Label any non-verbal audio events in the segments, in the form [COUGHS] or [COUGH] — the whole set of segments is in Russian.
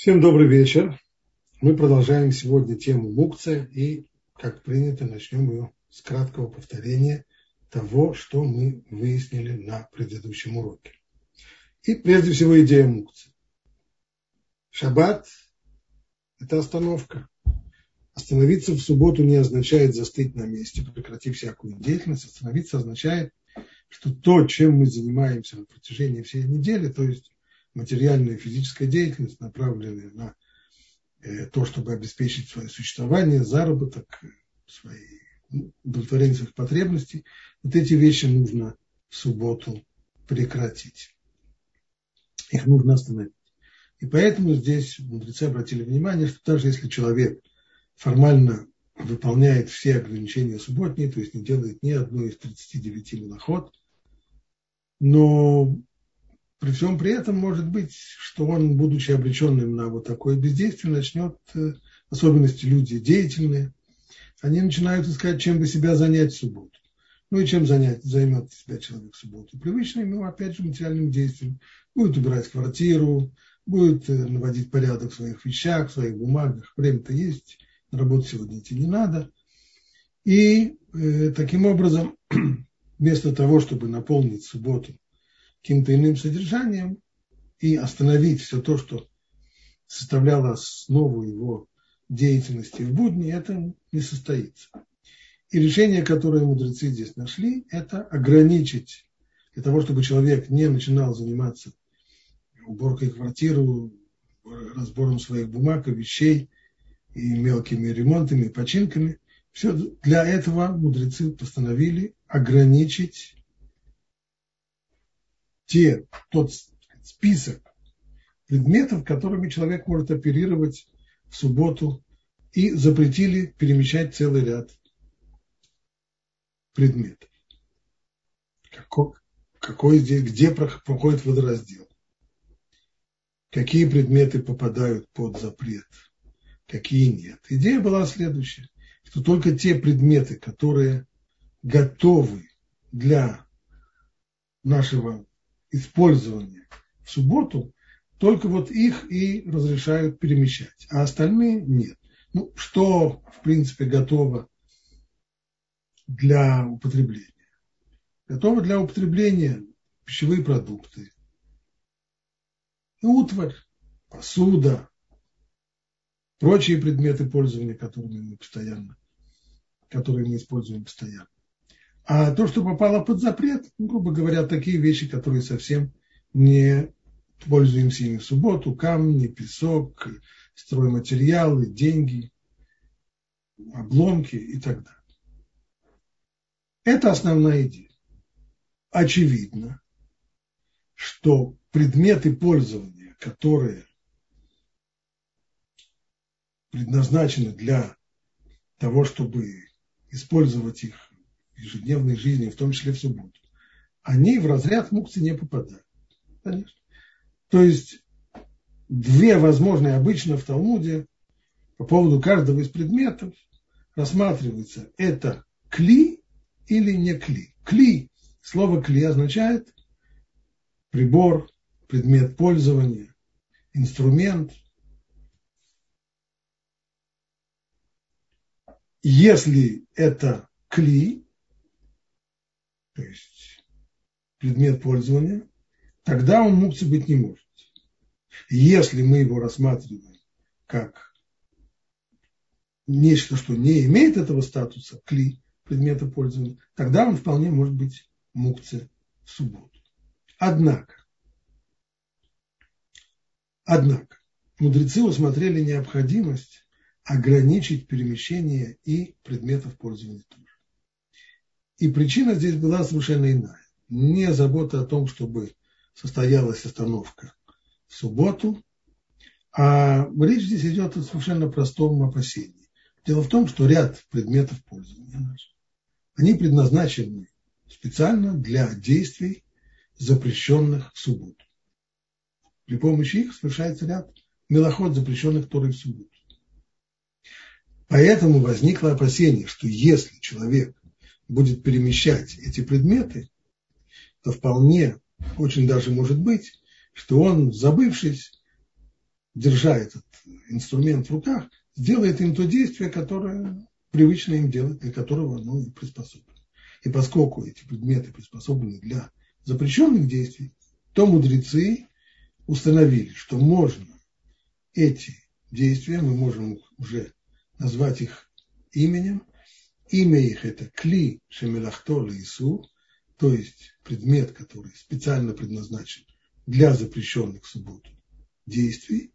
Всем добрый вечер. Мы продолжаем сегодня тему мукция и, как принято, начнем ее с краткого повторения того, что мы выяснили на предыдущем уроке. И прежде всего идея мукции. Шаббат – это остановка. Остановиться в субботу не означает застыть на месте, прекратив всякую деятельность. Остановиться означает, что то, чем мы занимаемся на протяжении всей недели, то есть материальная и физическая деятельность, направленная на э, то, чтобы обеспечить свое существование, заработок, свои, ну, удовлетворение своих потребностей, вот эти вещи нужно в субботу прекратить. Их нужно остановить. И поэтому здесь мудрецы обратили внимание, что даже если человек формально выполняет все ограничения субботние, то есть не делает ни одной из 39 милоход, но при всем при этом может быть, что он, будучи обреченным на вот такое бездействие, начнет, э, особенности люди деятельные, они начинают искать, чем бы себя занять в субботу. Ну и чем занять, займет себя человек в субботу? Привычным, ну, опять же, материальным действием. Будет убирать квартиру, будет э, наводить порядок в своих вещах, в своих бумагах. Время-то есть, на работу сегодня идти не надо. И э, таким образом, [CLEARS THROAT] вместо того, чтобы наполнить субботу каким-то иным содержанием и остановить все то, что составляло основу его деятельности в будни, это не состоится. И решение, которое мудрецы здесь нашли, это ограничить, для того, чтобы человек не начинал заниматься уборкой квартиры, разбором своих бумаг и вещей, и мелкими ремонтами, и починками. Все для этого мудрецы постановили ограничить те, тот список предметов, которыми человек может оперировать в субботу, и запретили перемещать целый ряд предметов. Какой, какой здесь, где проходит водораздел? Какие предметы попадают под запрет? Какие нет? Идея была следующая, что только те предметы, которые готовы для нашего использования в субботу, только вот их и разрешают перемещать, а остальные нет. Ну, что, в принципе, готово для употребления? Готово для употребления пищевые продукты, утварь, посуда, прочие предметы пользования, которыми мы постоянно, которые мы используем постоянно. А то, что попало под запрет, ну, грубо говоря, такие вещи, которые совсем не пользуемся ими в субботу, камни, песок, стройматериалы, деньги, обломки и так далее. Это основная идея. Очевидно, что предметы пользования, которые предназначены для того, чтобы использовать их ежедневной жизни, в том числе в субботу, они в разряд мукции не попадают. Конечно. То есть две возможные обычно в Талмуде по поводу каждого из предметов рассматривается это кли или не кли. Кли, слово кли означает прибор, предмет пользования, инструмент. Если это кли, то есть предмет пользования, тогда он мукцы быть не может. Если мы его рассматриваем как нечто, что не имеет этого статуса, кли, предмета пользования, тогда он вполне может быть мукцы в субботу. Однако, однако, мудрецы усмотрели необходимость ограничить перемещение и предметов пользования тоже. И причина здесь была совершенно иная. Не забота о том, чтобы состоялась остановка в субботу, а речь здесь идет о совершенно простом опасении. Дело в том, что ряд предметов пользования наших, они предназначены специально для действий, запрещенных в субботу. При помощи их совершается ряд милоход, запрещенных Торой в субботу. Поэтому возникло опасение, что если человек будет перемещать эти предметы, то вполне, очень даже может быть, что он, забывшись, держа этот инструмент в руках, сделает им то действие, которое привычно им делать, для которого оно и приспособлено. И поскольку эти предметы приспособлены для запрещенных действий, то мудрецы установили, что можно эти действия, мы можем уже назвать их именем. Имя их это Кли Шемелахто Ису, то есть предмет, который специально предназначен для запрещенных в субботу действий.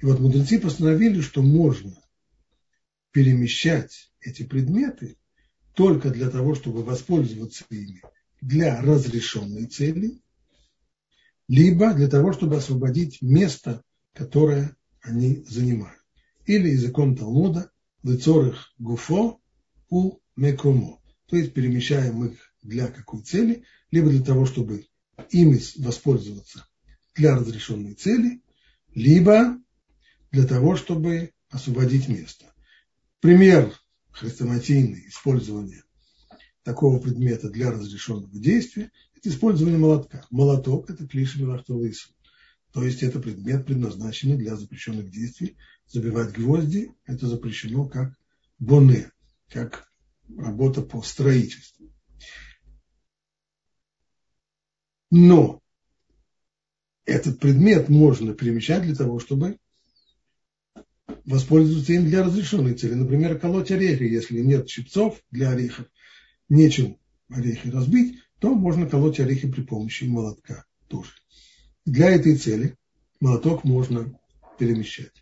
И вот мудрецы постановили, что можно перемещать эти предметы только для того, чтобы воспользоваться ими для разрешенной цели, либо для того, чтобы освободить место, которое они занимают. Или языком Талмуда «Лецорых гуфо у мекомо», то есть перемещаем их для какой цели, либо для того, чтобы ими воспользоваться для разрешенной цели, либо для того, чтобы освободить место. Пример хрестоматийный использования такого предмета для разрешенного действия – это использование молотка. Молоток – это клиша мелахтолысу. То есть это предмет, предназначенный для запрещенных действий. Забивать гвозди – это запрещено как боне, как работа по строительству. Но этот предмет можно перемещать для того, чтобы воспользоваться им для разрешенной цели. Например, колоть орехи, если нет щипцов для орехов, нечем орехи разбить, то можно колоть орехи при помощи молотка тоже. Для этой цели молоток можно перемещать.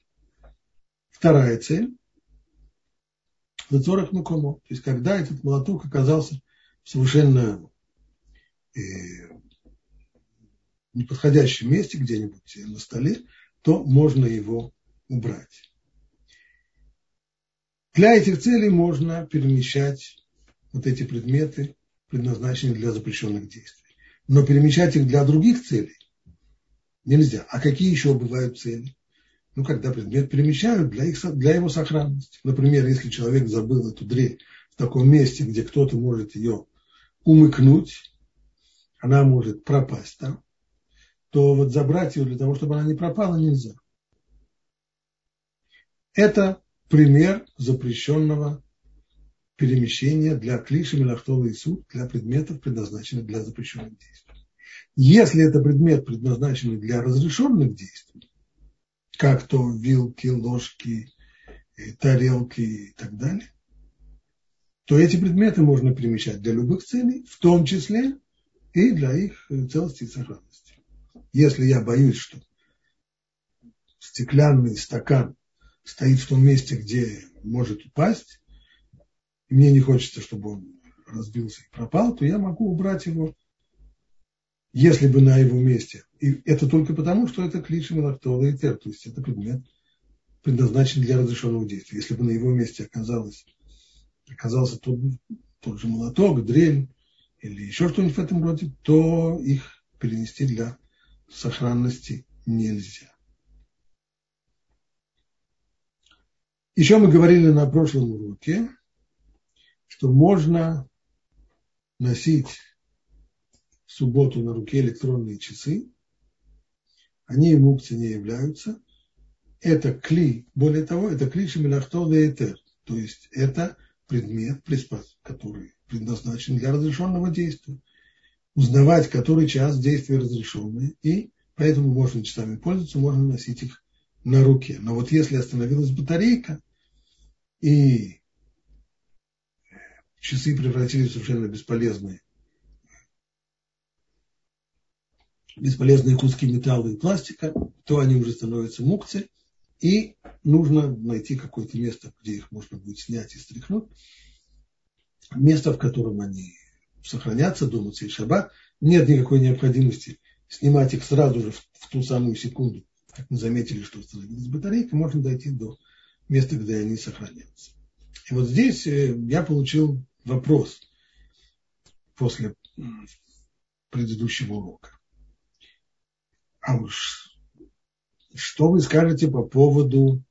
Вторая цель – зацорах мукомо. То есть, когда этот молоток оказался в совершенно э, неподходящем месте, где-нибудь на столе, то можно его убрать. Для этих целей можно перемещать вот эти предметы, предназначенные для запрещенных действий. Но перемещать их для других целей нельзя. А какие еще бывают цели? Ну, когда предмет перемещают для, их, для его сохранности. Например, если человек забыл эту дрель в таком месте, где кто-то может ее умыкнуть, она может пропасть там, то вот забрать ее для того, чтобы она не пропала, нельзя. Это пример запрещенного перемещения для клиши, мелахтова и суд, для предметов, предназначенных для запрещенных действий. Если это предмет, предназначенный для разрешенных действий, как то вилки, ложки, э, тарелки и так далее, то эти предметы можно перемещать для любых целей, в том числе и для их э, целости и сохранности. Если я боюсь, что стеклянный стакан стоит в том месте, где может упасть, и мне не хочется, чтобы он разбился и пропал, то я могу убрать его, если бы на его месте. И это только потому, что это клише мелактола и тер, то есть это предмет, предназначен для разрешенного действия. Если бы на его месте оказалось, оказался тот, тот же молоток, дрель или еще что-нибудь в этом роде, то их перенести для сохранности нельзя. Еще мы говорили на прошлом уроке, что можно носить в субботу на руке электронные часы. Они мукцы не являются. Это кли, более того, это кли шемилахтол этер, то есть это предмет, который предназначен для разрешенного действия. Узнавать, который час действия разрешенные, и поэтому можно часами пользоваться, можно носить их на руке. Но вот если остановилась батарейка, и часы превратились в совершенно бесполезные, бесполезные куски металла и пластика, то они уже становятся мукцы, и нужно найти какое-то место, где их можно будет снять и стряхнуть, место, в котором они сохранятся до Муцей Шаббат. Нет никакой необходимости снимать их сразу же в, ту самую секунду, как мы заметили, что установилась батарейка, можно дойти до место, где они сохранятся. И вот здесь э, я получил вопрос после предыдущего урока. А уж что вы скажете по поводу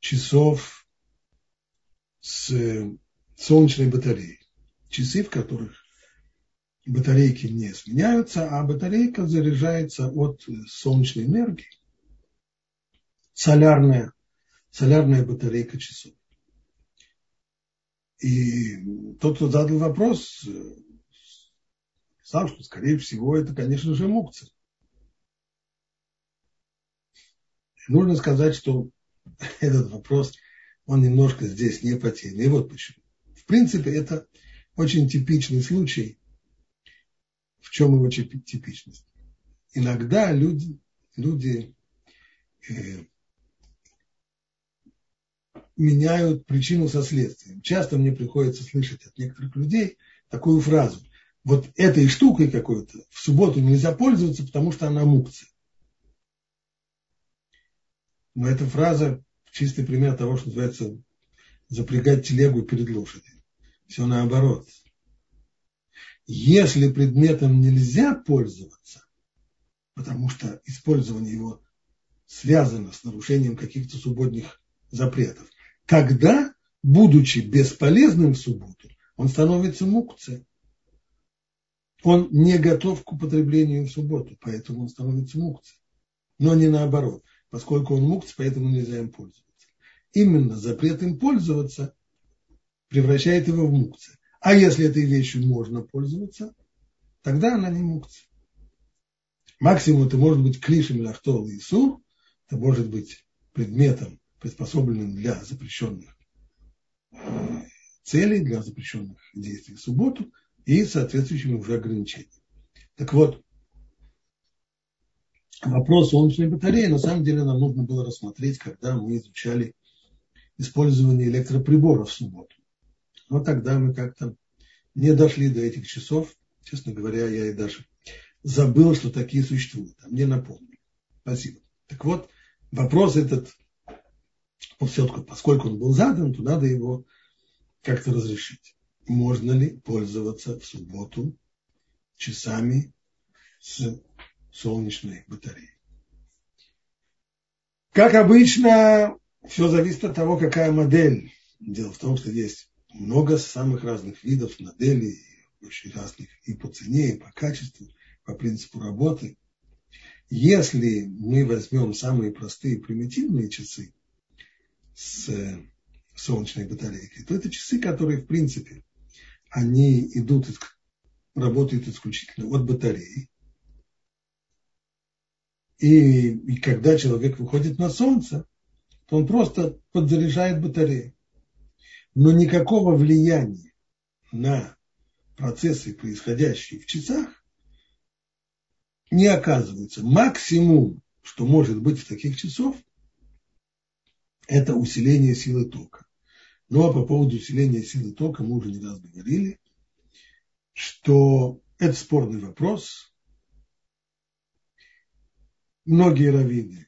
часов с э, солнечной батареей? Часы, в которых батарейки не сменяются, а батарейка заряжается от солнечной энергии. солярная, солярная батарейка часов. И тот, кто задал вопрос, сказал, что, скорее всего, это, конечно же, мукция. Нужно сказать, что [LAUGHS] этот вопрос, он немножко здесь не по теме. И вот почему. В принципе, это очень типичный случай. В чем его типичность? Иногда люди, люди э, меняют причину со следствием. Часто мне приходится слышать от некоторых людей такую фразу. Вот этой штукой какой-то в субботу нельзя пользоваться, потому что она мукция. Но эта фраза чистый пример того, что называется запрягать телегу перед лошадью. Все наоборот. Если предметом нельзя пользоваться, потому что использование его связано с нарушением каких-то субботних запретов, тогда, будучи бесполезным в субботу, он становится мукцией. Он не готов к употреблению в субботу, поэтому он становится мукцией. Но не наоборот. Поскольку он мукц, поэтому нельзя им пользоваться. Именно запрет им пользоваться превращает его в мукцы. А если этой вещью можно пользоваться, тогда она не мукция. Максимум это может быть клишем лахтол и сур, это может быть предметом, приспособленным для запрещенных э, целей, для запрещенных действий в субботу и соответствующими уже ограничениями. Так вот, вопрос солнечной батареи на самом деле нам нужно было рассмотреть, когда мы изучали использование электроприборов в субботу. Но тогда мы как-то не дошли до этих часов. Честно говоря, я и даже забыл, что такие существуют. А мне напомнили. Спасибо. Так вот, вопрос этот, все-таки, поскольку он был задан, то надо его как-то разрешить. Можно ли пользоваться в субботу часами с солнечной батареей? Как обычно, все зависит от того, какая модель. Дело в том, что есть много самых разных видов моделей, очень разных и по цене, и по качеству, по принципу работы. Если мы возьмем самые простые примитивные часы с солнечной батарейкой, то это часы, которые, в принципе, они идут, работают исключительно от батареи. И, и когда человек выходит на солнце, то он просто подзаряжает батарею. Но никакого влияния на процессы, происходящие в часах, не оказывается. Максимум, что может быть в таких часов, это усиление силы тока. Ну а по поводу усиления силы тока мы уже не раз говорили, что это спорный вопрос. Многие раввины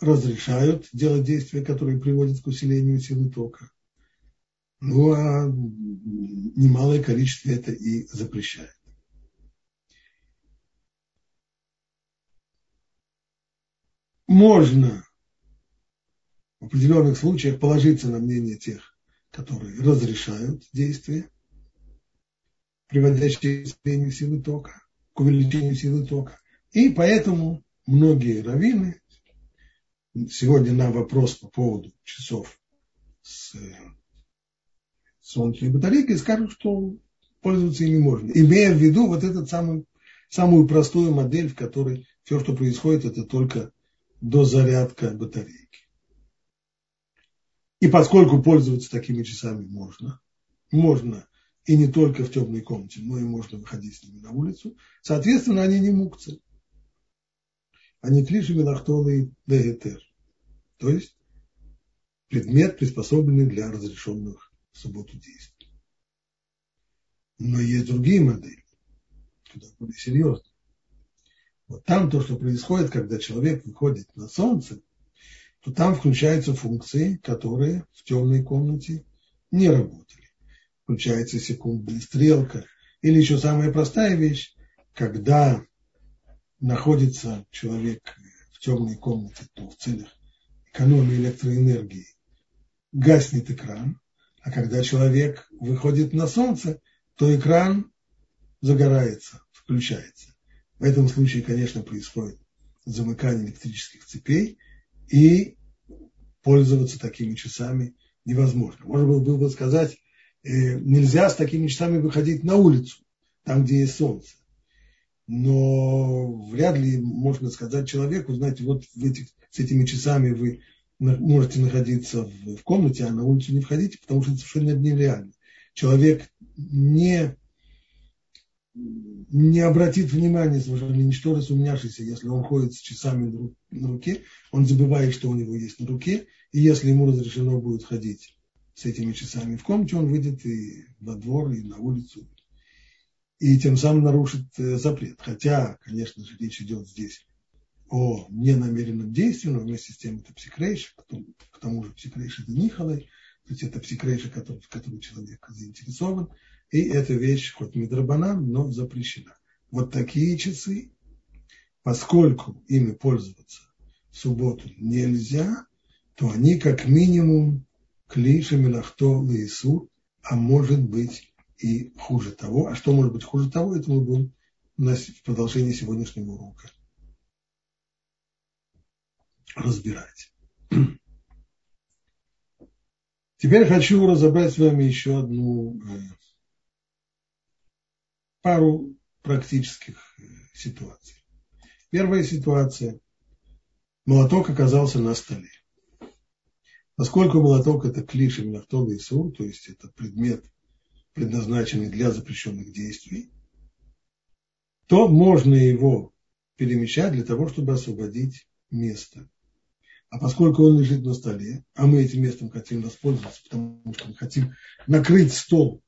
разрешают делать действия, которые приводят к усилению силы тока. Ну, а немалое количество это и запрещает. Можно в определенных случаях положиться на мнение тех, которые разрешают действия, приводящие к изменению силы тока, к увеличению силы тока. И поэтому многие раввины сегодня на вопрос по поводу часов с солнечной батарейкой скажут, что пользоваться ими можно. Имея в виду вот эту самую, самую простую модель, в которой все, что происходит, это только дозарядка батарейки. И поскольку пользоваться такими часами можно, можно и не только в темной комнате, но и можно выходить с ними на улицу, соответственно, они не мукцы. Они клиши мелахтолы и дегетер. То есть предмет, приспособленный для разрешенных в субботу действий. Но есть другие модели, куда более серьезные. Вот там то, что происходит, когда человек выходит на солнце, то там включаются функции, которые в темной комнате не работали. Включается секундная стрелка. Или еще самая простая вещь, когда находится человек в темной комнате, то в целях экономии электроэнергии гаснет экран, а когда человек выходит на солнце, то экран загорается, включается. В этом случае, конечно, происходит замыкание электрических цепей, и пользоваться такими часами невозможно. Можно было бы сказать, э, нельзя с такими часами выходить на улицу, там, где есть солнце. Но вряд ли можно сказать человеку, знаете, вот в этих, с этими часами вы можете находиться в, в комнате, а на улицу не входите, потому что это совершенно нереально. Человек не, не обратит внимания, совершенно ничто разумняшися, если он ходит с часами на руке, он забывает, что у него есть на руке, и если ему разрешено будет ходить с этими часами в комнате, он выйдет и во двор, и на улицу, и тем самым нарушит э, запрет. Хотя, конечно же, речь идет здесь о ненамеренном действии, но вместе с тем это псикрейш, потом, к тому же псикрейш это нихалай, то есть это псикрейша, который, в которой человек заинтересован, и эта вещь хоть мидрабанан, но запрещена. Вот такие часы, поскольку ими пользоваться в субботу нельзя, то они как минимум клиша мелахто лаису, а может быть и хуже того. А что может быть хуже того, это мы будем в продолжении сегодняшнего урока разбирать. [CLEARS THROAT] Теперь хочу разобрать с вами еще одну э, пару практических э, ситуаций. Первая ситуация. Молоток оказался на столе. Поскольку молоток это клиш Исур, то есть это предмет, предназначенный для запрещенных действий, то можно его перемещать для того, чтобы освободить место а поскольку он лежит на столе, а мы этим местом хотим воспользоваться, потому что мы хотим накрыть стол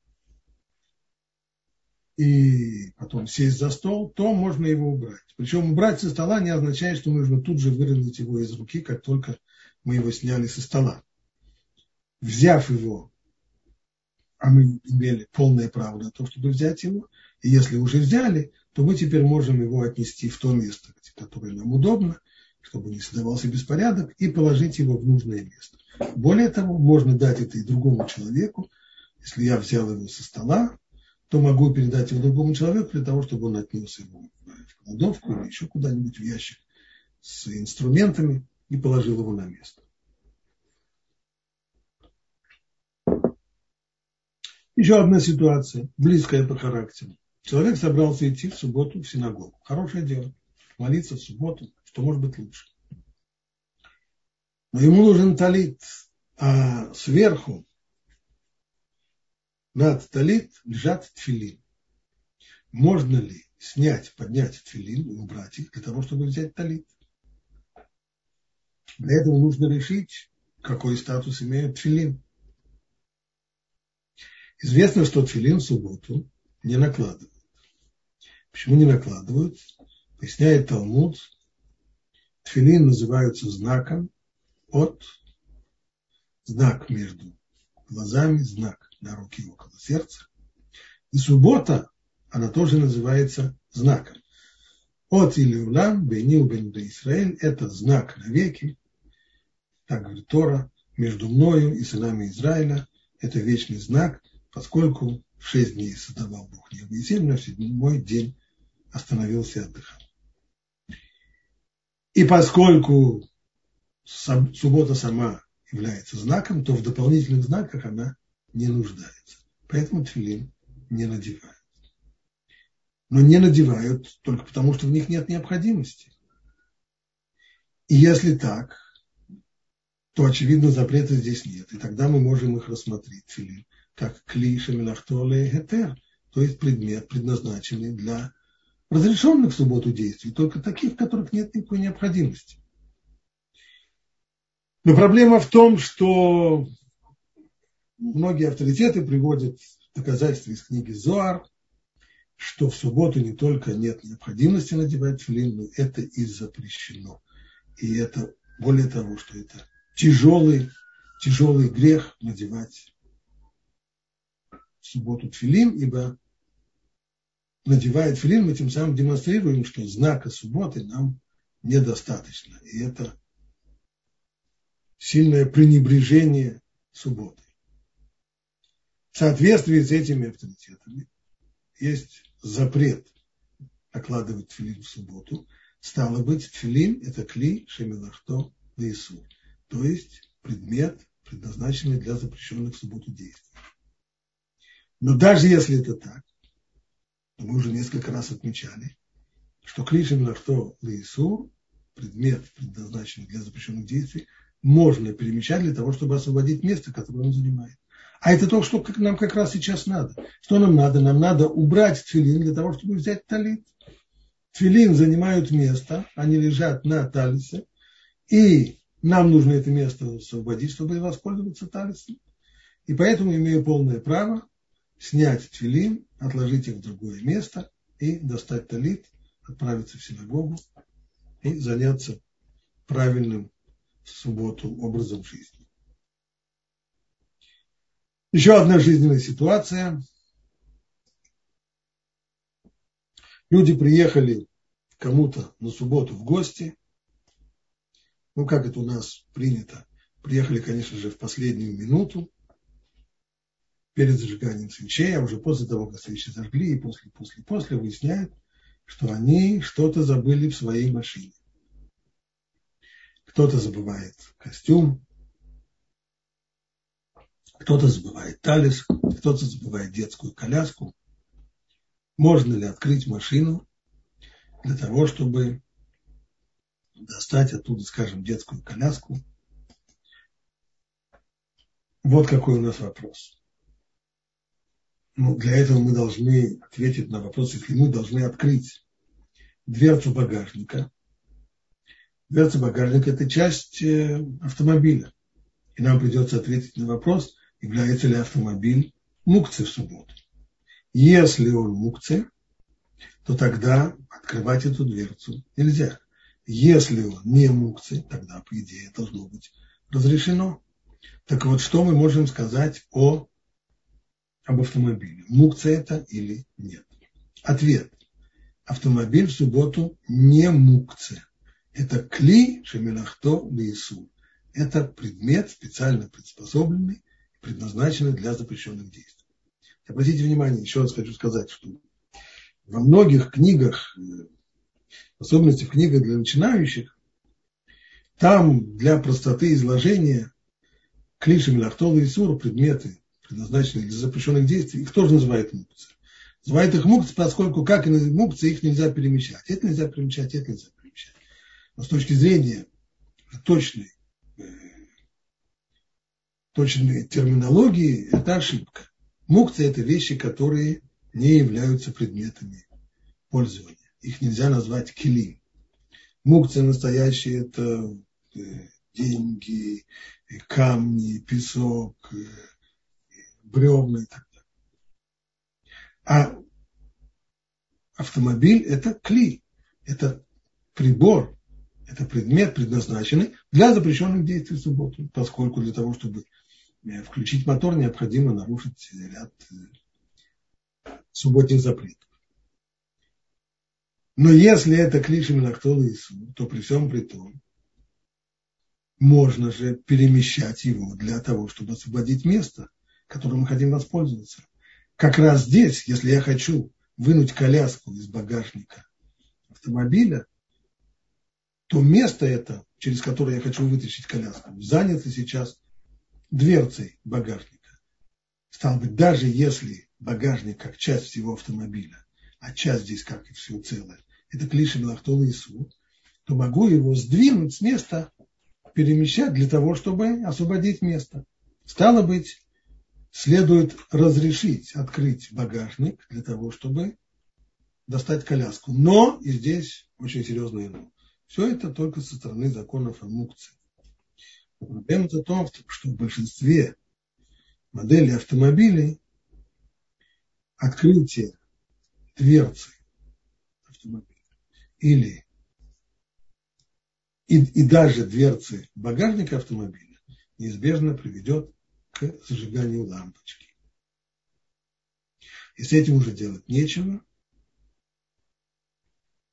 и потом сесть за стол, то можно его убрать. Причем убрать со стола не означает, что нужно тут же вырвать его из руки, как только мы его сняли со стола. Взяв его, а мы имели полное право на то, чтобы взять его, и если уже взяли, то мы теперь можем его отнести в то место, которое нам удобно, чтобы не создавался беспорядок, и положить его в нужное место. Более того, можно дать это и другому человеку. Если я взял его со стола, то могу передать его другому человеку для того, чтобы он отнес его в кладовку или еще куда-нибудь в ящик с инструментами и положил его на место. Еще одна ситуация, близкая по характеру. Человек собрался идти в субботу в синагогу. Хорошее дело. Молиться в субботу что может быть лучше. Но ему нужен талит, а сверху над талит лежат тфилин. Можно ли снять, поднять тфилин и убрать их для того, чтобы взять талит? Для этого нужно решить, какой статус имеет тфилин. Известно, что тфилин в субботу не накладывают. Почему не накладывают? Поясняет Талмуд, Тфилин называются знаком от знак между глазами, знак на руке около сердца. И суббота, она тоже называется знаком. От Илиулам, Бенил Бен Израиль, это знак навеки, так говорит Тора, между мною и сынами Израиля, это вечный знак, поскольку шесть дней создавал Бог небо и землю, а седьмой день остановился и отдыхал. И поскольку суббота сама является знаком, то в дополнительных знаках она не нуждается. Поэтому тфилин не надевают. Но не надевают только потому, что в них нет необходимости. И если так, то, очевидно, запрета здесь нет. И тогда мы можем их рассмотреть, тфилин, как клиша мелахтоле гетер, то есть предмет, предназначенный для разрешенных в субботу действий, только таких, в которых нет никакой необходимости. Но проблема в том, что многие авторитеты приводят доказательства из книги Зоар, что в субботу не только нет необходимости надевать филин, но это и запрещено. И это, более того, что это тяжелый, тяжелый грех надевать в субботу тфилин, ибо надевает филин, мы тем самым демонстрируем, что знака субботы нам недостаточно. И это сильное пренебрежение субботой. В соответствии с этими авторитетами есть запрет накладывать филин в субботу. Стало быть, филин – это кли шемилахто лису. То есть предмет, предназначенный для запрещенных в субботу действий. Но даже если это так, мы уже несколько раз отмечали, что клишем что Лаисур, предмет, предназначенный для запрещенных действий, можно перемещать для того, чтобы освободить место, которое он занимает. А это то, что нам как раз сейчас надо. Что нам надо? Нам надо убрать тфилин для того, чтобы взять талит. Тфилин занимают место, они лежат на талисе, и нам нужно это место освободить, чтобы воспользоваться талисом. И поэтому имею полное право снять тфилин, отложить их в другое место и достать талит, отправиться в синагогу и заняться правильным в субботу образом жизни. Еще одна жизненная ситуация. Люди приехали кому-то на субботу в гости. Ну, как это у нас принято. Приехали, конечно же, в последнюю минуту перед зажиганием свечей, а уже после того, как свечи зажгли, и после, после, после выясняют, что они что-то забыли в своей машине. Кто-то забывает костюм, кто-то забывает талис, кто-то забывает детскую коляску. Можно ли открыть машину для того, чтобы достать оттуда, скажем, детскую коляску? Вот какой у нас вопрос. Ну, для этого мы должны ответить на вопрос, если мы должны открыть дверцу багажника. Дверца багажника – это часть э, автомобиля. И нам придется ответить на вопрос, является ли автомобиль мукцей в субботу. Если он мукцей, то тогда открывать эту дверцу нельзя. Если он не мукций, тогда, по идее, должно быть разрешено. Так вот, что мы можем сказать о об автомобиле. Мукция это или нет? Ответ. Автомобиль в субботу не мукция. Это кли шемелахто лиису. Это предмет, специально приспособленный, предназначенный для запрещенных действий. Обратите внимание, еще раз хочу сказать, что во многих книгах, в особенности в книгах для начинающих, там для простоты изложения клиши Мелахтола и Сур, предметы предназначенные для запрещенных действий, их тоже называют мукцы. Называют их мукцы, поскольку как и мукцы, их нельзя перемещать. Это нельзя перемещать, это нельзя перемещать. Но с точки зрения точной, э, точной терминологии, это ошибка. Мукцы – это вещи, которые не являются предметами пользования. Их нельзя назвать килим. Мукцы настоящие – это э, деньги, камни, песок, э, бревна и так далее. А автомобиль – это кли, это прибор, это предмет, предназначенный для запрещенных действий в субботу, поскольку для того, чтобы э, включить мотор, необходимо нарушить ряд э, субботних запретов. Но если это клиши Минактола Иису, то при всем при том, можно же перемещать его для того, чтобы освободить место которым мы хотим воспользоваться. Как раз здесь, если я хочу вынуть коляску из багажника автомобиля, то место это, через которое я хочу вытащить коляску, занято сейчас дверцей багажника. Стало быть, даже если багажник как часть всего автомобиля, а часть здесь как и все целое, это клише Мелахтола и суд, то могу его сдвинуть с места, перемещать для того, чтобы освободить место. Стало быть, следует разрешить открыть багажник для того, чтобы достать коляску. Но, и здесь очень серьезное но, все это только со стороны законов о мукции. Проблема в том, что в большинстве моделей автомобилей открытие дверцы автомобиля или и, и даже дверцы багажника автомобиля неизбежно приведет к зажиганию лампочки. И с этим уже делать нечего.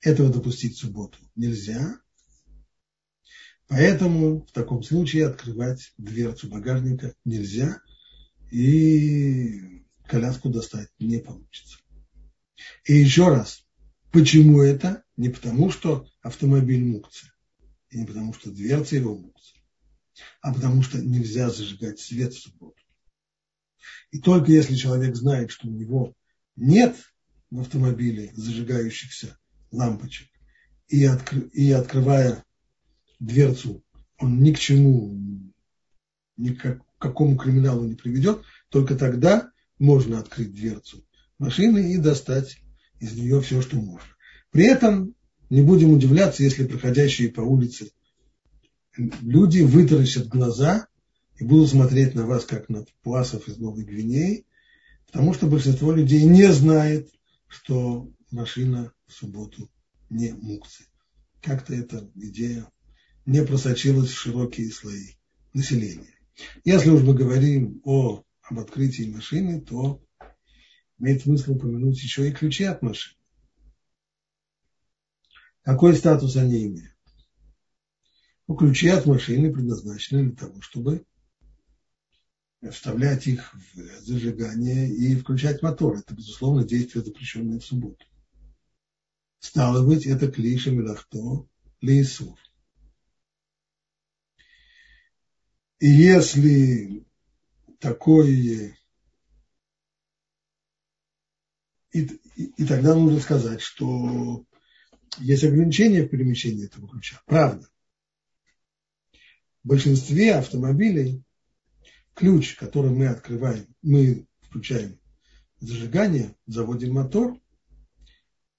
Этого допустить в субботу нельзя. Поэтому в таком случае открывать дверцу багажника нельзя. И коляску достать не получится. И еще раз, почему это? Не потому, что автомобиль мукция. И не потому, что дверца его мукция. А потому что нельзя зажигать свет в субботу. И только если человек знает, что у него нет в автомобиле зажигающихся лампочек, и, откр- и открывая дверцу, он ни к чему, ни к какому криминалу не приведет, только тогда можно открыть дверцу машины и достать из нее все, что можно. При этом не будем удивляться, если проходящие по улице люди вытаращат глаза и будут смотреть на вас, как на пласов из Новой Гвинеи, потому что большинство людей не знает, что машина в субботу не мукцы. Как-то эта идея не просочилась в широкие слои населения. Если уж мы говорим о, об открытии машины, то имеет смысл упомянуть еще и ключи от машины. Какой статус они имеют? Ну, ключи от машины предназначены для того, чтобы вставлять их в зажигание и включать мотор. Это, безусловно, действие, запрещенное в субботу. Стало быть, это клиша милахто лейсур. И если такой... И, и, и тогда нужно сказать, что есть ограничения в перемещении этого ключа. Правда. В большинстве автомобилей ключ, который мы открываем, мы включаем зажигание, заводим мотор,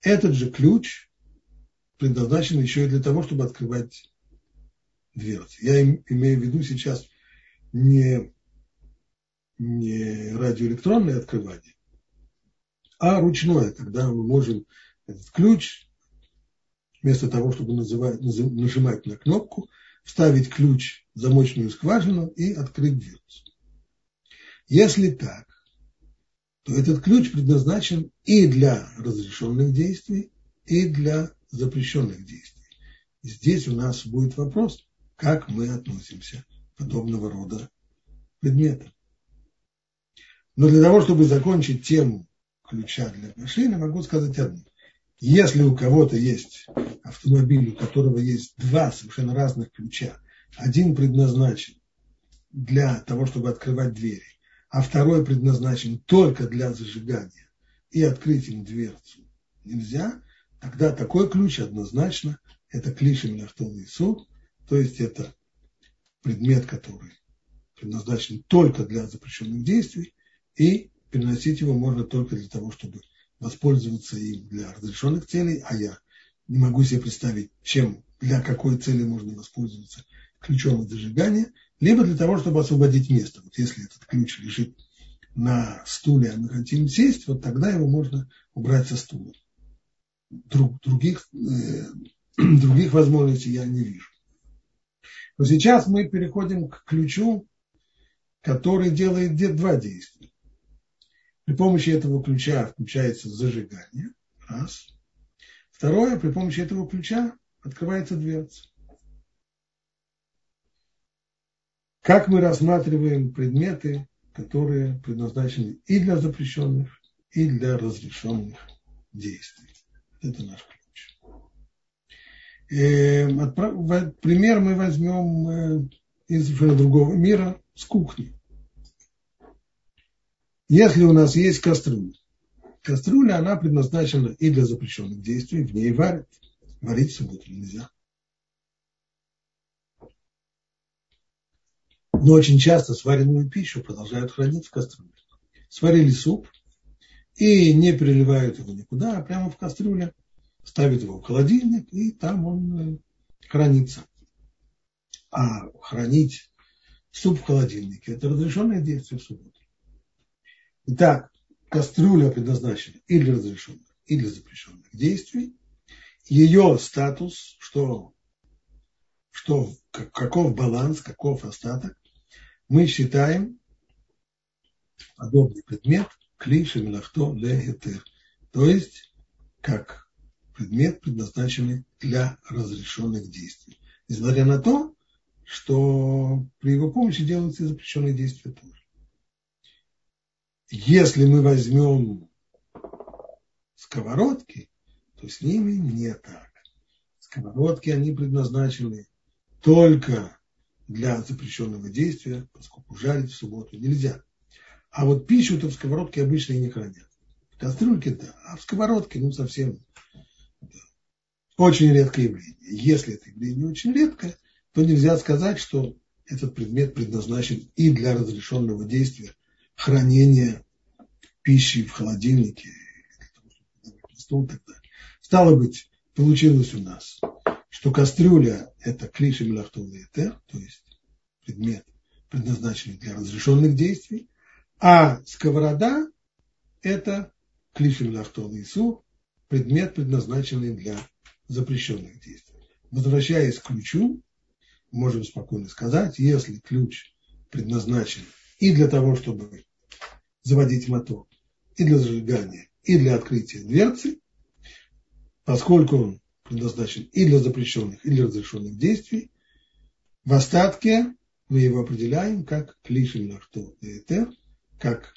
этот же ключ предназначен еще и для того, чтобы открывать дверцы. Я имею в виду сейчас не, не радиоэлектронное открывание, а ручное, когда мы можем этот ключ, вместо того, чтобы называть, нажимать на кнопку, вставить ключ в замочную скважину и открыть дверцу. Если так, то этот ключ предназначен и для разрешенных действий, и для запрещенных действий. И здесь у нас будет вопрос, как мы относимся к подобного рода предметам. Но для того, чтобы закончить тему ключа для машины, могу сказать одно. Если у кого-то есть автомобиль, у которого есть два совершенно разных ключа, один предназначен для того, чтобы открывать двери, а второй предназначен только для зажигания и открыть им дверцу. Нельзя, тогда такой ключ однозначно это клишем автовый суд, то есть это предмет, который предназначен только для запрещенных действий, и переносить его можно только для того, чтобы воспользоваться им для разрешенных целей, а я не могу себе представить, чем, для какой цели можно воспользоваться ключом от зажигания, либо для того, чтобы освободить место. Вот если этот ключ лежит на стуле, а мы хотим сесть, вот тогда его можно убрать со стула. Друг, других, э, [CLEARS THROAT] других возможностей я не вижу. Но сейчас мы переходим к ключу, который делает два действия. При помощи этого ключа включается зажигание. Раз. Второе, при помощи этого ключа открывается дверца. Как мы рассматриваем предметы, которые предназначены и для запрещенных, и для разрешенных действий. Это наш ключ. Э, пример мы возьмем э, из другого мира, с кухни. Если у нас есть кастрюля, кастрюля, она предназначена и для запрещенных действий, в ней варят. Варить в субботу нельзя. Но очень часто сваренную пищу продолжают хранить в кастрюле. Сварили суп и не переливают его никуда, а прямо в кастрюле. Ставят его в холодильник, и там он э, хранится. А хранить суп в холодильнике – это разрешенное действие в субботу. Итак, кастрюля предназначена и для разрешенных, и запрещенных действий. Ее статус, что, что каков баланс, каков остаток, мы считаем подобный предмет клиши мелахто легетер, то есть как предмет, предназначенный для разрешенных действий. Несмотря на то, что при его помощи делаются запрещенные действия тоже. Если мы возьмем сковородки, то с ними не так. Сковородки, они предназначены только для запрещенного действия, поскольку жарить в субботу нельзя. А вот пищу-то в сковородке обычно и не хранят. В кастрюльке да, а в сковородке ну совсем да. очень редкое явление. Если это явление очень редкое, то нельзя сказать, что этот предмет предназначен и для разрешенного действия хранения пищи в холодильнике, стол и так далее. Стало быть, получилось у нас, что кастрюля – это клиши мелахтовый этер, то есть предмет, предназначенный для разрешенных действий, а сковорода – это клиши мелахтовый исур, предмет, предназначенный для запрещенных действий. Возвращаясь к ключу, можем спокойно сказать, если ключ предназначен и для того, чтобы заводить мотор, и для зажигания, и для открытия дверцы, поскольку он предназначен и для запрещенных, и для разрешенных действий, в остатке мы его определяем как клишин лахто этер, как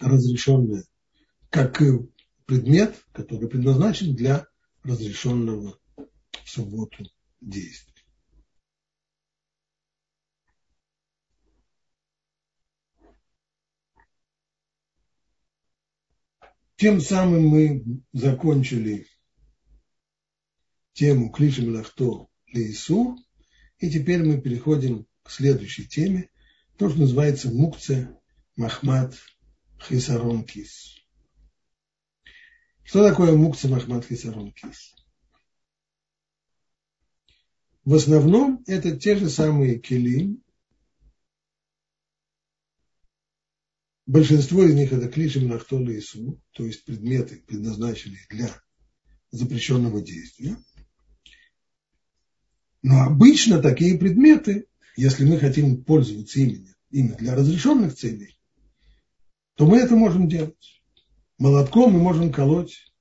разрешенное, как предмет, который предназначен для разрешенного в субботу действия. Тем самым мы закончили тему Клиши Мелахто Лейсу, и теперь мы переходим к следующей теме, то, что называется Мукце Махмат Хисарон Кис. Что такое Мукце Махмат Хисарон Кис? В основном это те же самые келим, Большинство из них это клишим нахтола Ису, то есть предметы, предназначенные для запрещенного действия. Но обычно такие предметы, если мы хотим пользоваться ими, ими для разрешенных целей, то мы это можем делать. Молотком мы можем колоть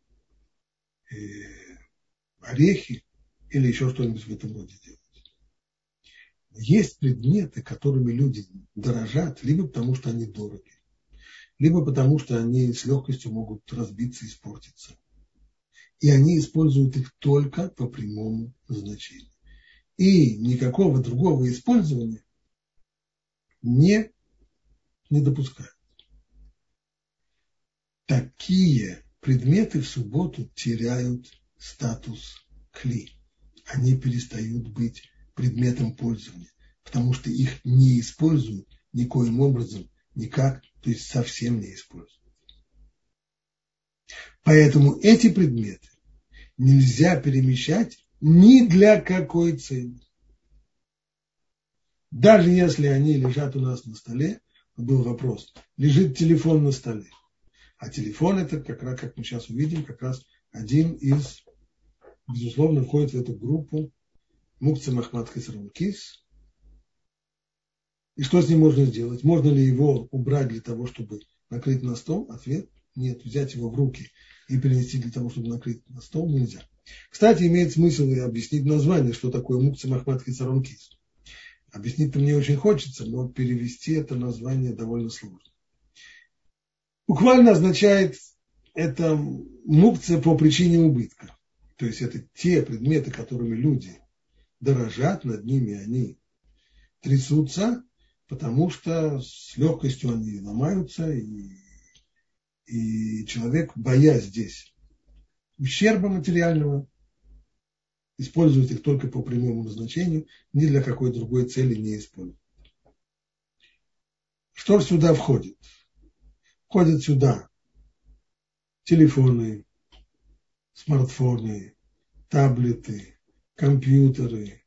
э, орехи или еще что-нибудь в этом роде делать. Есть предметы, которыми люди дорожат, либо потому что они дороги, либо потому что они с легкостью могут разбиться и испортиться. И они используют их только по прямому значению. И никакого другого использования не, не допускают. Такие предметы в субботу теряют статус кли. Они перестают быть предметом пользования, потому что их не используют никоим образом, никак то есть совсем не используют. Поэтому эти предметы нельзя перемещать ни для какой цели. Даже если они лежат у нас на столе, был вопрос, лежит телефон на столе. А телефон это, как раз, как мы сейчас увидим, как раз один из, безусловно, входит в эту группу Мукца Махмад Кис, и что с ним можно сделать? Можно ли его убрать для того, чтобы накрыть на стол? Ответ – нет. Взять его в руки и перенести для того, чтобы накрыть на стол нельзя. Кстати, имеет смысл и объяснить название, что такое мукца махмат кисарон кис. Объяснить-то мне очень хочется, но перевести это название довольно сложно. Буквально означает это мукция по причине убытка. То есть это те предметы, которыми люди дорожат, над ними они трясутся, потому что с легкостью они ломаются, и, и человек, боясь здесь ущерба материального, использует их только по прямому назначению, ни для какой другой цели не использует. Что сюда входит? Входят сюда телефоны, смартфоны, таблеты, компьютеры,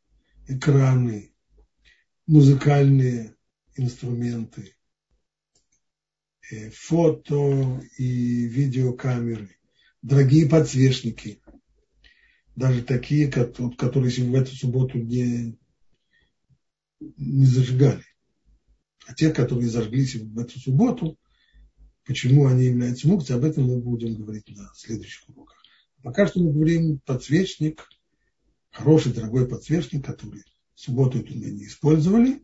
экраны, музыкальные инструменты, э, фото и видеокамеры, дорогие подсвечники, даже такие, которые в эту субботу не, не зажигали. А те, которые зажглись в эту субботу, почему они являются мукцией, об этом мы будем говорить на следующих уроках. Пока что мы говорим подсвечник, хороший, дорогой подсвечник, который в субботу эту мы не использовали –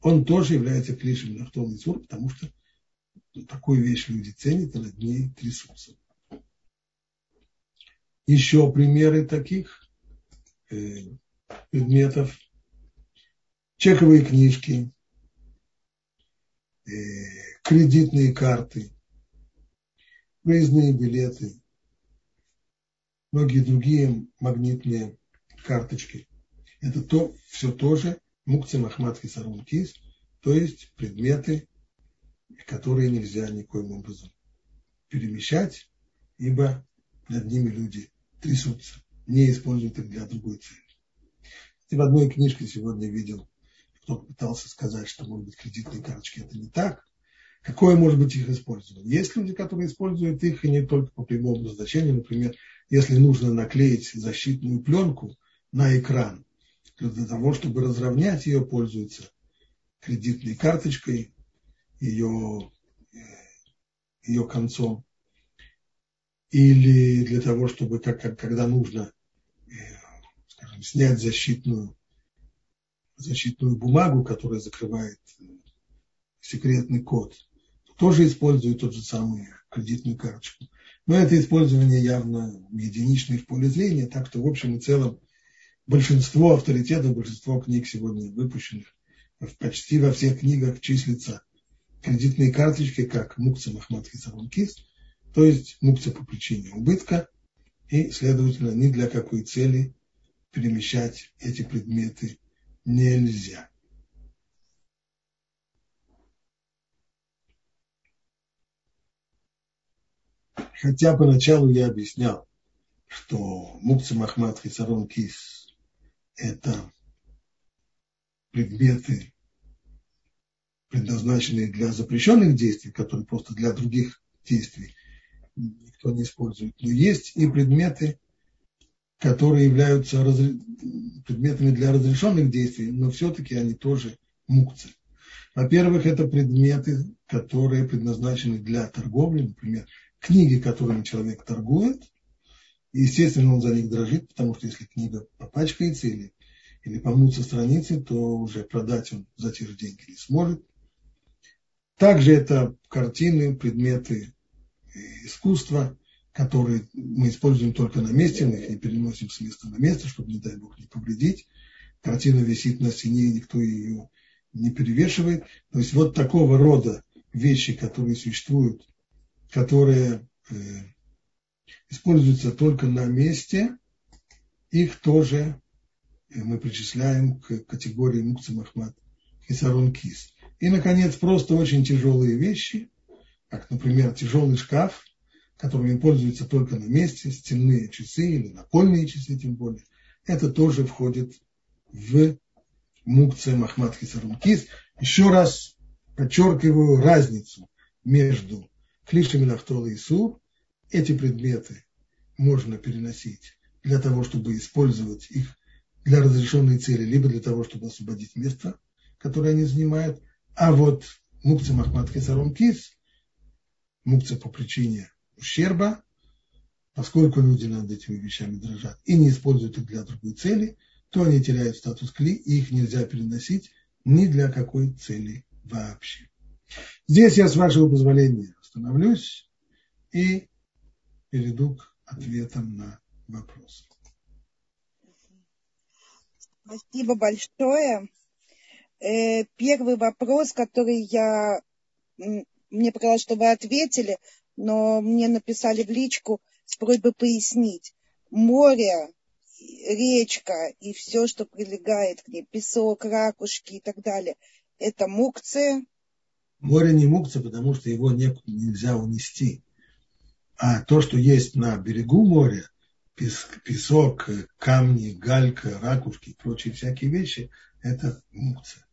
он тоже является клишем Нахтон Исур, потому что такую вещь люди ценят и над ней трясутся. Еще примеры таких э, предметов чековые книжки, э, кредитные карты, выездные билеты, многие другие магнитные карточки. Это то, все тоже мукцы махмат хисарун кис, то есть предметы, которые нельзя никоим образом перемещать, ибо над ними люди трясутся, не используют их для другой цели. И в одной книжке сегодня видел, кто пытался сказать, что, может быть, кредитные карточки это не так. Какое может быть их использование? Есть люди, которые используют их и не только по прямому назначению. Например, если нужно наклеить защитную пленку на экран, для того, чтобы разровнять ее, пользуются кредитной карточкой, ее, ее концом или для того, чтобы, как, когда нужно, э, скажем, снять защитную, защитную бумагу, которая закрывает э, секретный код, тоже используют тот же самый кредитную карточку. Но это использование явно единичное в поле зрения, так что в общем и целом большинство авторитетов, большинство книг сегодня выпущенных, почти во всех книгах числится кредитные карточки, как Мукса Махмад Хисарун Кис – то есть мукция по причине убытка, и, следовательно, ни для какой цели перемещать эти предметы нельзя. Хотя поначалу я объяснял, что Мукца Махмад Хисарон это предметы, предназначенные для запрещенных действий, которые просто для других действий никто не использует. Но есть и предметы, которые являются предметами для разрешенных действий, но все-таки они тоже мукцы. Во-первых, это предметы, которые предназначены для торговли, например, книги, которыми человек торгует, естественно, он за них дрожит, потому что если книга попачкается или, или помнутся страницы, то уже продать он за те же деньги не сможет. Также это картины, предметы искусства, которые мы используем только на месте, мы их не переносим с места на место, чтобы, не дай бог, не повредить. Картина висит на стене, и никто ее не перевешивает. То есть вот такого рода вещи, которые существуют, которые э, используются только на месте, их тоже мы причисляем к категории Мукца Махмад и Сарон Кис. И, наконец, просто очень тяжелые вещи, как, например, тяжелый шкаф, которыми пользуются только на месте, стенные часы или напольные часы тем более, это тоже входит в мукция Махмад Хисарункис. Еще раз подчеркиваю разницу между клишами Нахтола и Сур. Эти предметы можно переносить для того, чтобы использовать их для разрешенной цели, либо для того, чтобы освободить место, которое они занимают. А вот мукция Махмад Хисарункис мукция по причине ущерба, поскольку люди над этими вещами дрожат и не используют их для другой цели, то они теряют статус кли, и их нельзя переносить ни для какой цели вообще. Здесь я, с вашего позволения, остановлюсь и перейду к ответам на вопросы. Спасибо большое. Э, первый вопрос, который я мне показалось, что вы ответили, но мне написали в личку с просьбой пояснить. Море, речка и все, что прилегает к ней, песок, ракушки и так далее, это мукция? Море не мукция, потому что его не, нельзя унести. А то, что есть на берегу моря, песок, камни, галька, ракушки и прочие всякие вещи, это мукция.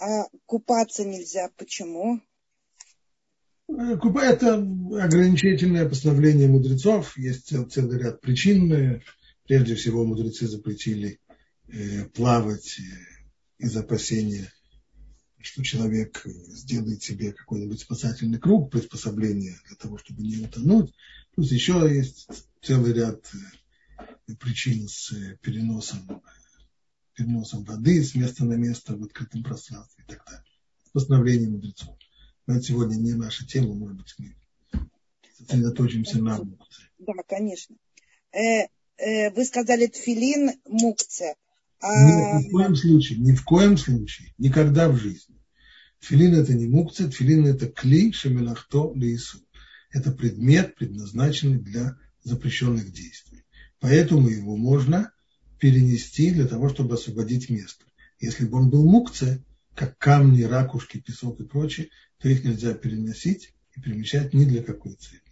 А купаться нельзя. Почему? Э, это ограничительное постановление мудрецов. Есть целый ряд причин. Прежде всего, мудрецы запретили э, плавать э, из опасения, что человек сделает себе какой-нибудь спасательный круг, приспособление для того, чтобы не утонуть. Плюс еще есть целый ряд причин с переносом переносом воды с места на место в открытом пространстве и так далее. Постановление мудрецов. Но это сегодня не наша тема, может быть, мы сосредоточимся на мукце. Да, конечно. Э, э, вы сказали тфилин мукце. А... Ни в коем случае, ни в коем случае, никогда в жизни. Тфилин это не мукция, тфилин это кли шемелахто лейсу. Это предмет, предназначенный для запрещенных действий. Поэтому его можно перенести для того, чтобы освободить место. Если бы он был мукция, как камни, ракушки, песок и прочее, то их нельзя переносить и перемещать ни для какой цели.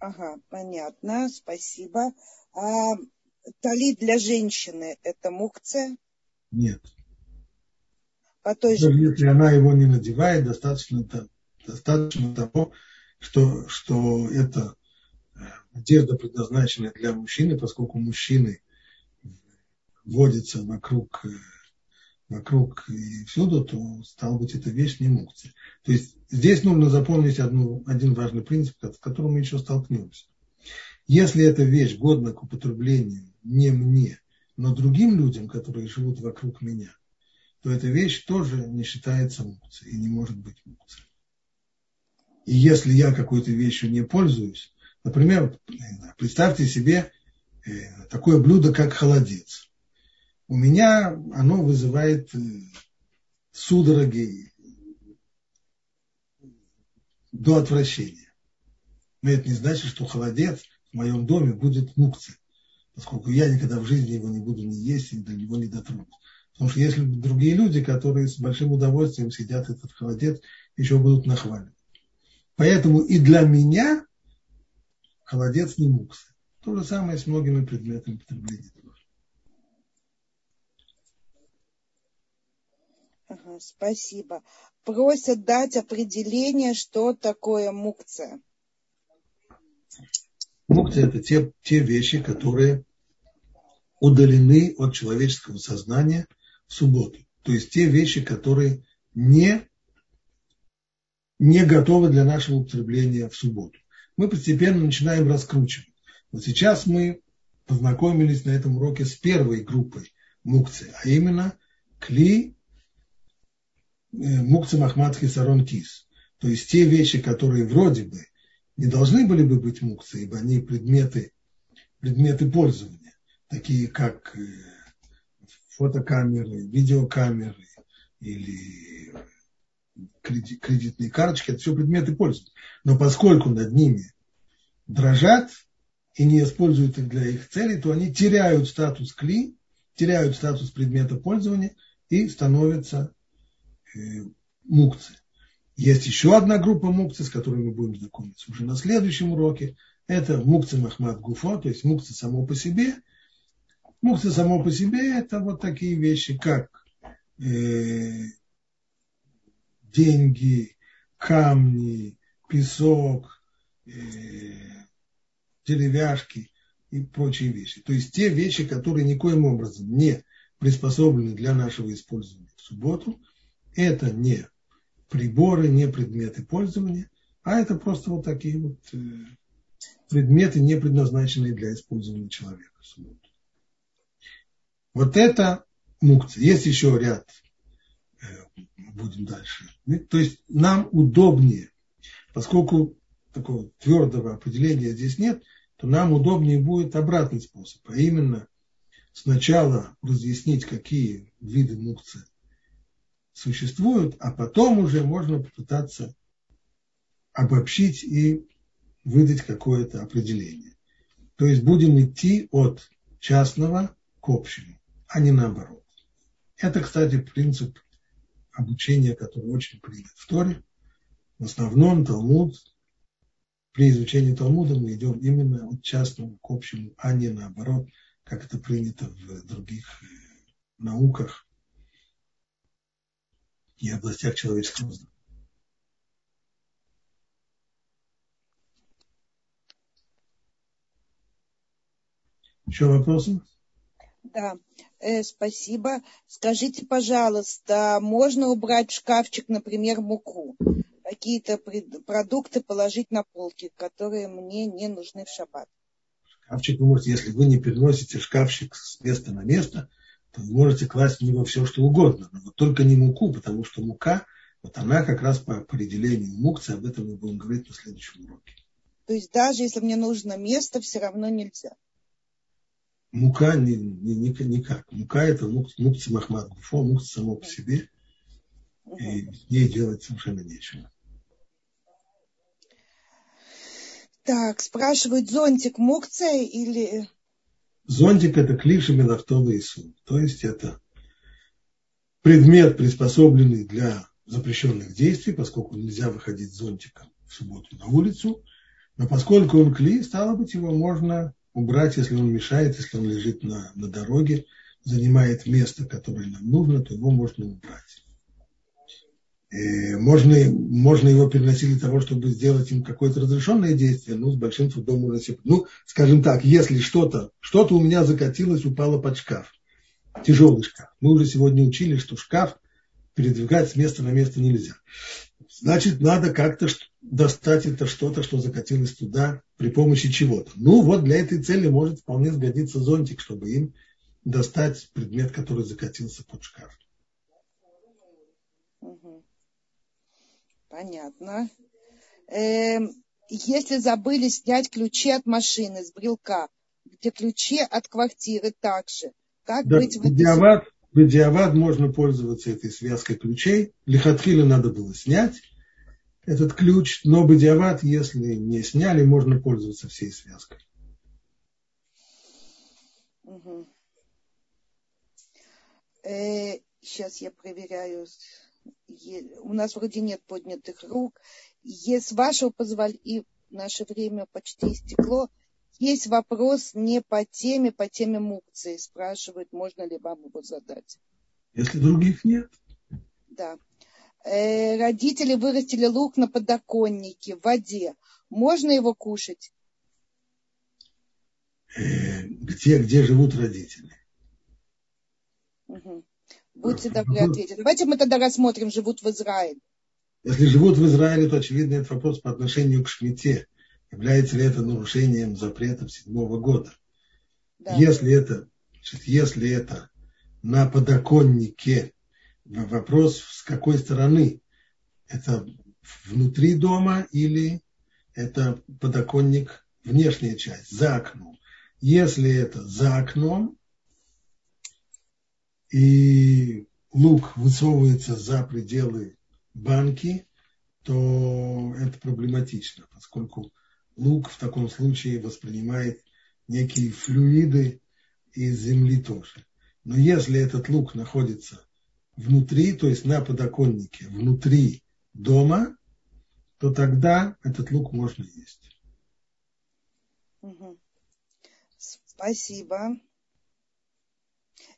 Ага, понятно, спасибо. А талит для женщины – это мукция? Нет. По той же... Если она его не надевает, достаточно, достаточно того, что, что это э, одежда, предназначенная для мужчины, поскольку мужчины водятся вокруг э, вокруг и всюду, то, стало быть, эта вещь не мукция. То есть здесь нужно запомнить одну, один важный принцип, с которым мы еще столкнемся. Если эта вещь годна к употреблению не мне, но другим людям, которые живут вокруг меня, то эта вещь тоже не считается мукцией и не может быть мукцией. И если я какой-то вещью не пользуюсь, например, представьте себе э, такое блюдо, как холодец у меня оно вызывает э, судороги до отвращения. Но это не значит, что холодец в моем доме будет мукцией, поскольку я никогда в жизни его не буду ни есть и до него не дотронусь. Потому что если другие люди, которые с большим удовольствием сидят этот холодец, еще будут нахвалены. Поэтому и для меня холодец не мукса. То же самое с многими предметами потребления. Ага, спасибо. Просят дать определение, что такое мукция. Мукция – это те, те вещи, которые удалены от человеческого сознания в субботу. То есть те вещи, которые не, не готовы для нашего употребления в субботу. Мы постепенно начинаем раскручивать. Вот сейчас мы познакомились на этом уроке с первой группой мукции, а именно кли Э, Мукцем Ахмад Хисарон Кис. То есть те вещи, которые вроде бы не должны были бы быть мукцией, ибо они предметы, предметы пользования, такие как э, фотокамеры, видеокамеры или кредитные карточки, это все предметы пользования. Но поскольку над ними дрожат и не используют их для их целей, то они теряют статус кли, теряют статус предмета пользования и становятся Э, мукцы. Есть еще одна группа мукцы, с которой мы будем знакомиться уже на следующем уроке. Это мукцы Махмад Гуфо, то есть мукцы само по себе. Мукцы само по себе это вот такие вещи, как э, деньги, камни, песок, э, деревяшки и прочие вещи. То есть те вещи, которые никоим образом не приспособлены для нашего использования в субботу – это не приборы, не предметы пользования, а это просто вот такие вот э, предметы, не предназначенные для использования человека. Вот это мукция. Есть еще ряд, э, будем дальше. То есть нам удобнее, поскольку такого твердого определения здесь нет, то нам удобнее будет обратный способ, а именно сначала разъяснить, какие виды мукции существуют, а потом уже можно попытаться обобщить и выдать какое-то определение. То есть будем идти от частного к общему, а не наоборот. Это, кстати, принцип обучения, который очень принят в Торе. В основном Талмуд, при изучении Талмуда мы идем именно от частного к общему, а не наоборот, как это принято в других э, науках, и областях человеческого знания. Еще вопросы? Да, э, спасибо. Скажите, пожалуйста, можно убрать в шкафчик, например, муку? Какие-то продукты положить на полки, которые мне не нужны в шаббат? Шкафчик вы можете, если вы не переносите шкафчик с места на место, то вы можете класть в него все, что угодно, но вот только не муку, потому что мука, вот она как раз по определению мукции, об этом мы будем говорить на следующем уроке. То есть даже если мне нужно место, все равно нельзя? Мука не, не, не, никак. Мука это мукца махмад гуфо, мукца само по себе. И с ней делать совершенно нечего. Так, спрашивают, зонтик мукция или... Зонтик это клиша мелавтовый сум. То есть это предмет, приспособленный для запрещенных действий, поскольку нельзя выходить зонтиком в субботу на улицу. Но поскольку он кли, стало быть, его можно убрать, если он мешает, если он лежит на, на дороге, занимает место, которое нам нужно, то его можно убрать. Э, можно, можно его переносить для того, чтобы сделать им какое-то разрешенное действие, ну, с большим трудом можно себе... Ну, скажем так, если что-то, что-то у меня закатилось, упало под шкаф, тяжелый шкаф. Мы уже сегодня учили, что шкаф передвигать с места на место нельзя. Значит, надо как-то достать это что-то, что закатилось туда при помощи чего-то. Ну вот для этой цели может вполне сгодиться зонтик, чтобы им достать предмет, который закатился под шкаф. Понятно. Эм, если забыли снять ключи от машины с брелка, где ключи от квартиры также, как да, быть в этой Бедиавад можно пользоваться этой связкой ключей. Лихатхила надо было снять этот ключ, но бедиавад, если не сняли, можно пользоваться всей связкой. Угу. Э, сейчас я проверяю. У нас вроде нет поднятых рук. С вашего позволения, и наше время почти истекло, есть вопрос не по теме, по теме мукции. Спрашивают, можно ли вам его задать. Если других нет. Да. Э, родители вырастили лук на подоконнике, в воде. Можно его кушать? Э, где, где живут родители? Угу. Будьте добры ответить. Давайте мы тогда рассмотрим, живут в Израиле. Если живут в Израиле, то очевидно это вопрос по отношению к шмите. Является ли это нарушением запретов седьмого года? Да. Если, это, если это на подоконнике, вопрос с какой стороны? Это внутри дома или это подоконник, внешняя часть, за окном? Если это за окном, и лук высовывается за пределы банки, то это проблематично, поскольку лук в таком случае воспринимает некие флюиды из земли тоже. Но если этот лук находится внутри, то есть на подоконнике, внутри дома, то тогда этот лук можно есть. Спасибо.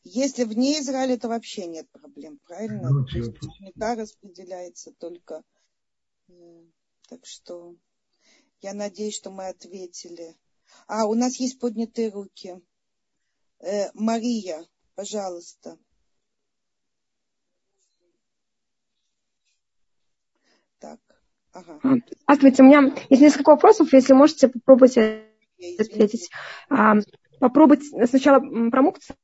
Если вне Израиля, то вообще нет проблем, правильно? Ну, то есть распределяется только. Э, так что я надеюсь, что мы ответили. А, у нас есть поднятые руки. Э, Мария, пожалуйста. Так, ага. Здравствуйте, у меня есть несколько вопросов, если можете попробовать ответить. А, попробовать сначала про мукцию.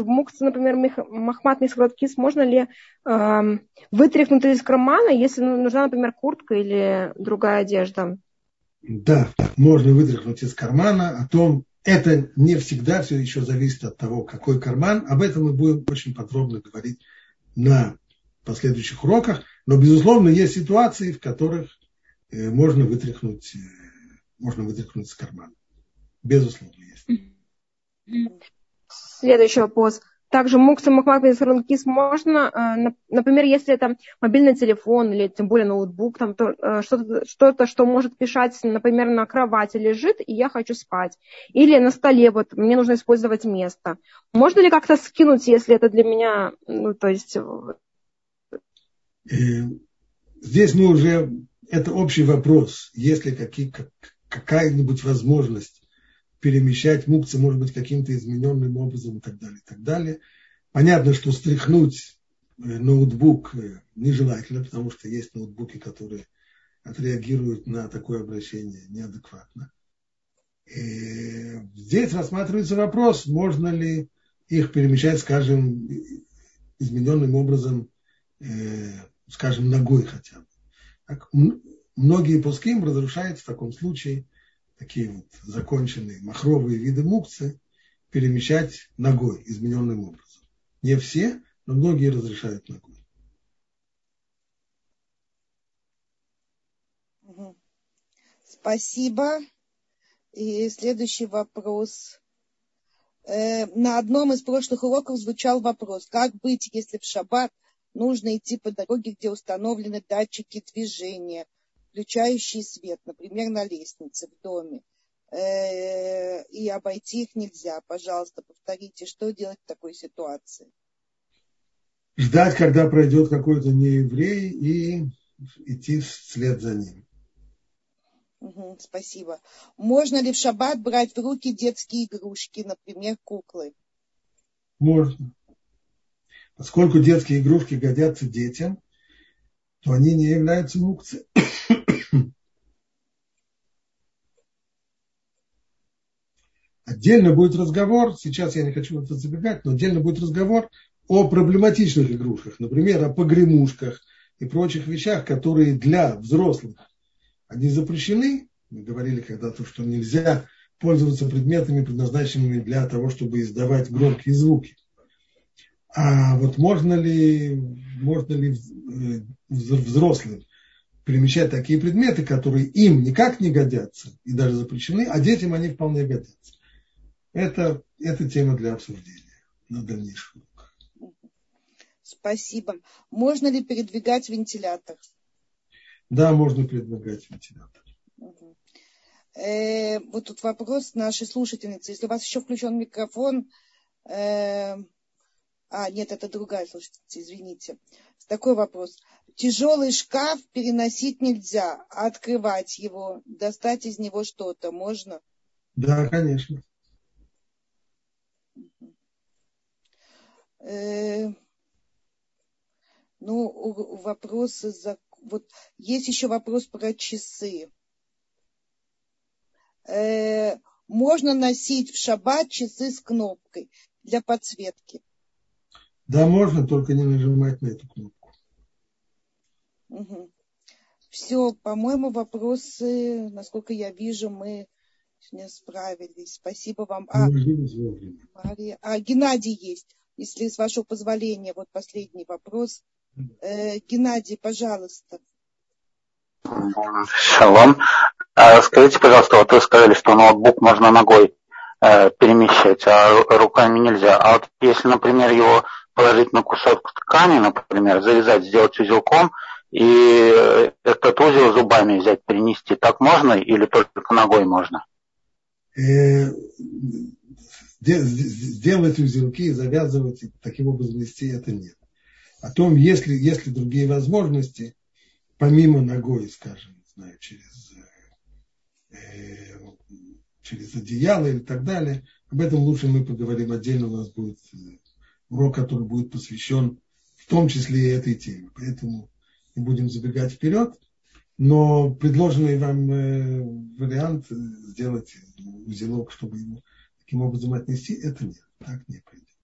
В мукце, например, махмат мисхладкис, можно ли э, вытряхнуть из кармана, если нужна, например, куртка или другая одежда? Да, можно вытряхнуть из кармана. О том, это не всегда все еще зависит от того, какой карман. Об этом мы будем очень подробно говорить на последующих уроках. Но, безусловно, есть ситуации, в которых э, можно вытряхнуть, э, можно вытряхнуть из кармана. Безусловно, есть. Следующий вопрос. Также мукса макмак кис можно, э, например, если это мобильный телефон или тем более ноутбук, там э, что-то, что-то, что может писать, например, на кровати лежит, и я хочу спать. Или на столе, вот мне нужно использовать место. Можно ли как-то скинуть, если это для меня, ну, то есть... Э, здесь мы уже, это общий вопрос, если какие, какая-нибудь возможность перемещать мукцы, может быть, каким-то измененным образом и так далее, и так далее. Понятно, что стряхнуть э, ноутбук э, нежелательно, потому что есть ноутбуки, которые отреагируют на такое обращение неадекватно. И здесь рассматривается вопрос, можно ли их перемещать, скажем, измененным образом, э, скажем, ногой хотя бы. Так, многие пуским разрушают в таком случае такие вот законченные махровые виды мукцы, перемещать ногой измененным образом. Не все, но многие разрешают ногой. Спасибо. И следующий вопрос. Э, на одном из прошлых уроков звучал вопрос, как быть, если в шаббат нужно идти по дороге, где установлены датчики движения, включающие свет, например, на лестнице в доме, э, и обойти их нельзя. Пожалуйста, повторите, что делать в такой ситуации? Ждать, когда пройдет какой-то нееврей и идти вслед за ним. Угу, спасибо. Можно ли в шаббат брать в руки детские игрушки, например, куклы? Можно. Поскольку детские игрушки годятся детям, то они не являются мукцией. [COUGHS] Отдельно будет разговор, сейчас я не хочу это забегать, но отдельно будет разговор о проблематичных игрушках, например, о погремушках и прочих вещах, которые для взрослых они запрещены. Мы говорили когда-то, что нельзя пользоваться предметами, предназначенными для того, чтобы издавать громкие звуки. А вот можно ли, можно ли э, взрослым перемещать такие предметы, которые им никак не годятся и даже запрещены, а детям они вполне годятся. Это, это тема для обсуждения на дальнейшем. Спасибо. Можно ли передвигать вентилятор? Да, можно передвигать вентилятор. Угу. Э, вот тут вопрос нашей слушательницы. Если у вас еще включен микрофон, э, а, нет, это другая слушательница, извините. Такой вопрос. Тяжелый шкаф переносить нельзя, а открывать его, достать из него что-то можно? Да, конечно. Э, ну, вопросы за вот есть еще вопрос про часы. Э, можно носить в шаббат часы с кнопкой для подсветки. Да, можно, только не нажимать на эту кнопку. Угу. Все, по-моему, вопросы, насколько я вижу, мы не справились. Спасибо вам. А, Мария, а Геннадий есть. Если с вашего позволения, вот последний вопрос. Э, Геннадий, пожалуйста. Шалом. А скажите, пожалуйста, вот вы сказали, что ноутбук можно ногой э, перемещать, а руками нельзя. А вот если, например, его положить на кусок ткани, например, завязать, сделать узелком, и э, этот узел зубами взять, перенести, так можно или только ногой можно? Сделать узелки, завязывать, таким образом вести это нет о том, если, если другие возможности, помимо ногой, скажем, знаю, через, э, через одеяло или так далее, об этом лучше мы поговорим отдельно, у нас будет э, урок, который будет посвящен в том числе и этой теме. Поэтому не будем забегать вперед, но предложенный вам э, вариант э, сделать узелок, чтобы его таким образом отнести, это нет, так не принято.